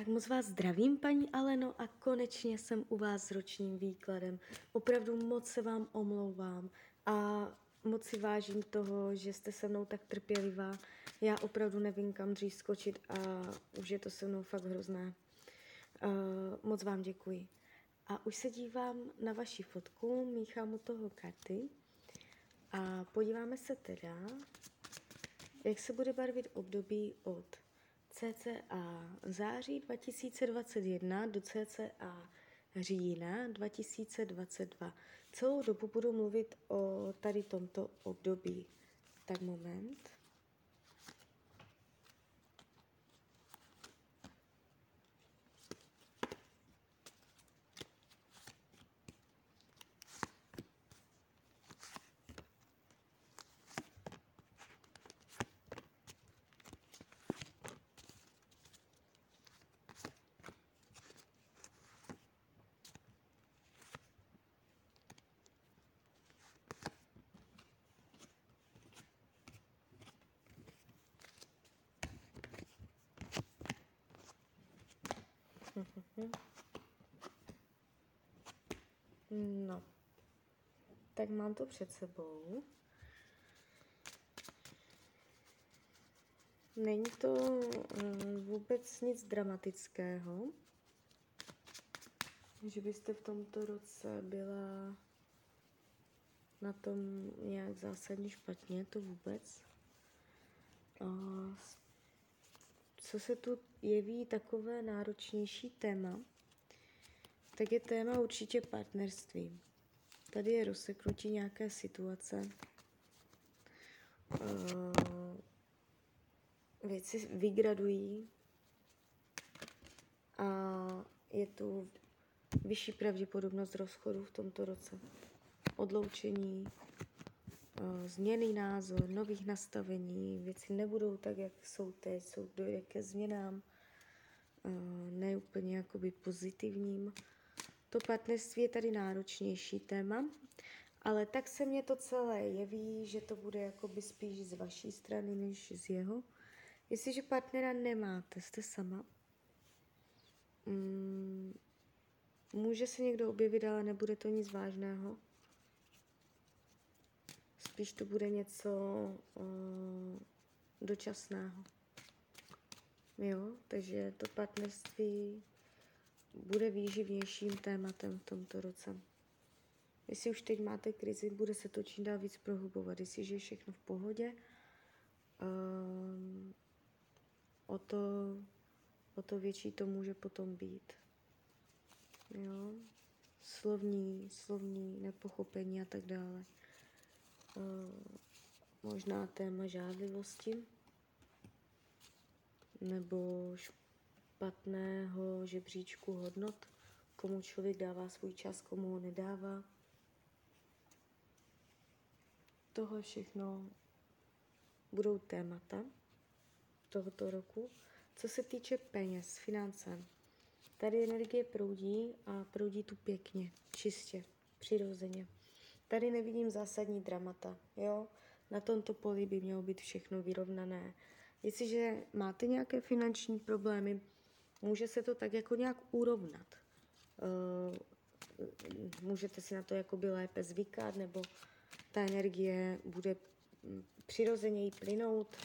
Tak moc vás zdravím, paní Aleno, a konečně jsem u vás s ročním výkladem. Opravdu moc se vám omlouvám a moc si vážím toho, že jste se mnou tak trpělivá. Já opravdu nevím, kam dřív skočit a už je to se mnou fakt hrozné. Uh, moc vám děkuji. A už se dívám na vaši fotku, míchám u toho karty a podíváme se teda, jak se bude barvit období od cca září 2021 do cca října 2022. Celou dobu budu mluvit o tady tomto období. Tak moment. No, tak mám to před sebou. Není to mm, vůbec nic dramatického, že byste v tomto roce byla na tom nějak zásadně špatně, to vůbec. A co se tu jeví takové náročnější téma, tak je téma určitě partnerství. Tady je rozseknutí nějaké situace. Uh, věci vygradují a je tu vyšší pravděpodobnost rozchodu v tomto roce. Odloučení, uh, změný názor, nových nastavení, věci nebudou tak, jak jsou teď, jsou dojde ke změnám, uh, ne úplně jakoby pozitivním. To partnerství je tady náročnější téma, ale tak se mně to celé jeví, že to bude jakoby spíš z vaší strany, než z jeho. Jestliže partnera nemáte, jste sama, mm, může se někdo objevit, ale nebude to nic vážného. Spíš to bude něco uh, dočasného. Jo, takže to partnerství bude výživnějším tématem v tomto roce. Jestli už teď máte krizi, bude se to čím dál víc prohlubovat. Jestliže je všechno v pohodě, um, o, to, o to větší to může potom být. Jo? Slovní, slovní nepochopení a tak dále. Uh, možná téma žádlivosti nebo špatného žebříčku hodnot, komu člověk dává svůj čas, komu ho nedává. Tohle všechno budou témata tohoto roku. Co se týče peněz, finance, tady energie proudí a proudí tu pěkně, čistě, přirozeně. Tady nevidím zásadní dramata, jo? Na tomto poli by mělo být všechno vyrovnané. Jestliže máte nějaké finanční problémy, může se to tak jako nějak urovnat. Uh, můžete si na to jakoby lépe zvykat, nebo ta energie bude mm, přirozeněji plynout.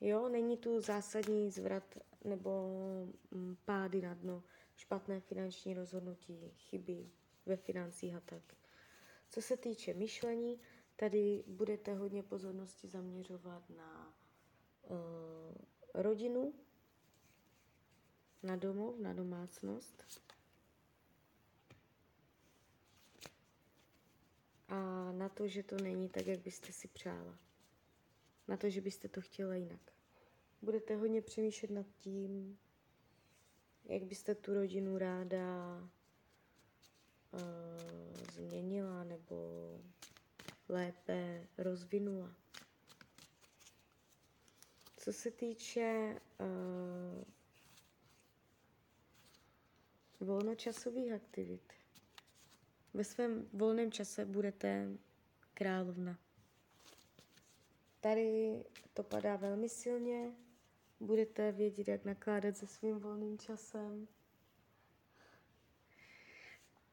Jo, není tu zásadní zvrat nebo mm, pády na dno, špatné finanční rozhodnutí, chyby ve financích a tak. Co se týče myšlení, tady budete hodně pozornosti zaměřovat na uh, rodinu, na domov, na domácnost. A na to, že to není tak, jak byste si přála. Na to, že byste to chtěla jinak. Budete hodně přemýšlet nad tím, jak byste tu rodinu ráda uh, změnila nebo lépe rozvinula. Co se týče uh, volnočasových aktivit. Ve svém volném čase budete královna. Tady to padá velmi silně, Budete vědět, jak nakládat se svým volným časem.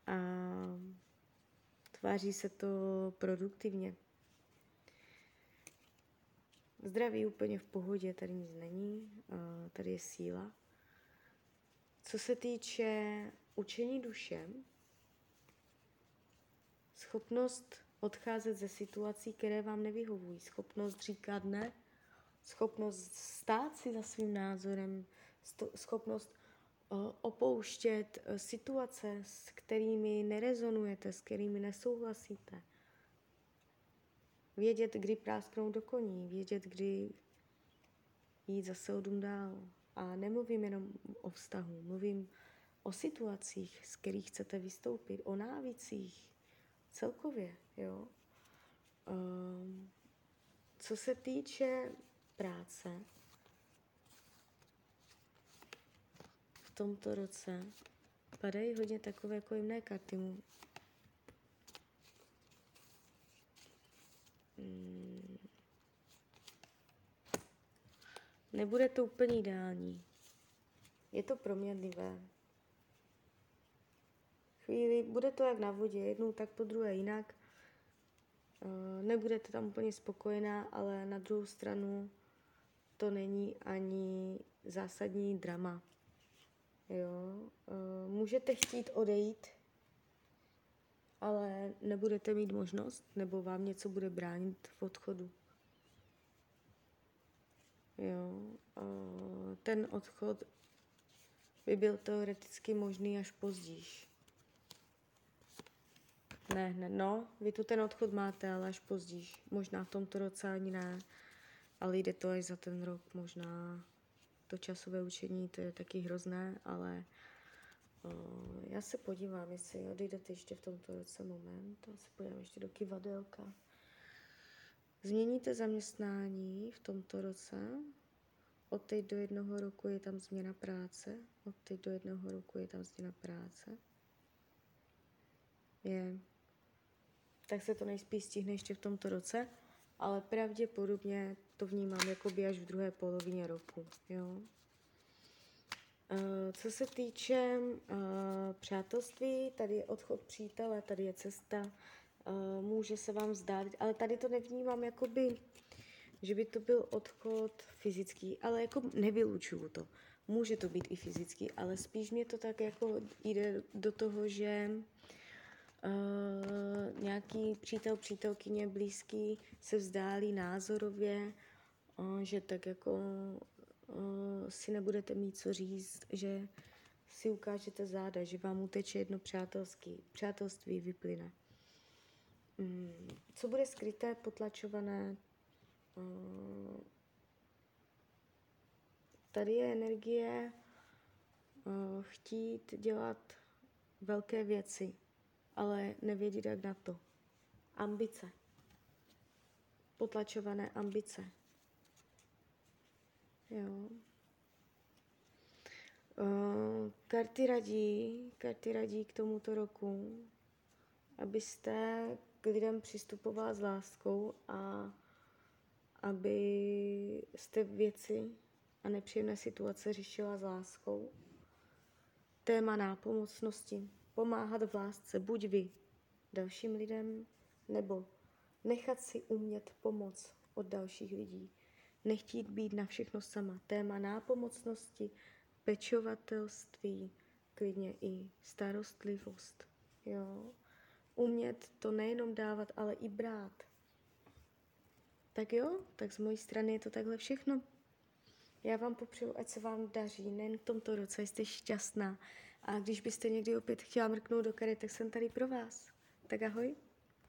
A tváří se to produktivně. Zdraví úplně v pohodě, tady nic není, tady je síla. Co se týče učení duše, schopnost odcházet ze situací, které vám nevyhovují, schopnost říkat ne, schopnost stát si za svým názorem, schopnost opouštět e, situace, s kterými nerezonujete, s kterými nesouhlasíte. Vědět, kdy prásknout do koní, vědět, kdy jít zase o dům dál. A nemluvím jenom o vztahu, mluvím o situacích, z kterých chcete vystoupit, o návicích, celkově, jo. Um, co se týče práce, v tomto roce padají hodně takové jako jemné karty. Nebude to úplně ideální. Je to proměnlivé. Chvíli bude to jak na vodě, jednou tak po druhé jinak. Eh, nebudete tam úplně spokojená, ale na druhou stranu to není ani zásadní drama. Jo? Eh, můžete chtít odejít, ale nebudete mít možnost, nebo vám něco bude bránit v odchodu. Jo? Ten odchod by byl teoreticky možný až později. Ne, ne, no, vy tu ten odchod máte, ale až později. Možná v tomto roce ani ne, ale jde to až za ten rok. Možná to časové učení, to je taky hrozné, ale uh, já se podívám, jestli odejdete ještě v tomto roce moment. Já se podívám ještě do kivadelka. Změníte zaměstnání v tomto roce. Od teď do jednoho roku je tam změna práce. Od teď do jednoho roku je tam změna práce. Je tak se to nejspíš stihne ještě v tomto roce, ale pravděpodobně to vnímám jakoby až v druhé polovině roku. Jo? Eh, co se týče uh, přátelství, tady je odchod přítele, tady je cesta, může se vám zdát, ale tady to nevnímám jakoby, že by to byl odchod fyzický, ale jako nevylučuju to. Může to být i fyzický, ale spíš mě to tak jako jde do toho, že uh, nějaký přítel, přítelkyně blízký se vzdálí názorově, uh, že tak jako uh, si nebudete mít co říct, že si ukážete záda, že vám uteče jedno přátelský, přátelství vyplyne. Um, co bude skryté, potlačované? Uh, tady je energie uh, chtít dělat velké věci, ale nevědět, jak na to. Ambice. Potlačované ambice. Jo. Karty radí, karty radí k tomuto roku, abyste k lidem přistupovala s láskou a abyste věci a nepříjemné situace řešila s láskou. Téma nápomocnosti pomáhat v lásce buď vy dalším lidem, nebo nechat si umět pomoc od dalších lidí. Nechtít být na všechno sama. Téma nápomocnosti, pečovatelství, klidně i starostlivost. Jo? Umět to nejenom dávat, ale i brát. Tak jo, tak z mojí strany je to takhle všechno. Já vám popřeju, ať se vám daří, nejen v tomto roce, jste šťastná, a když byste někdy opět chtěla mrknout do karet, tak jsem tady pro vás. Tak ahoj.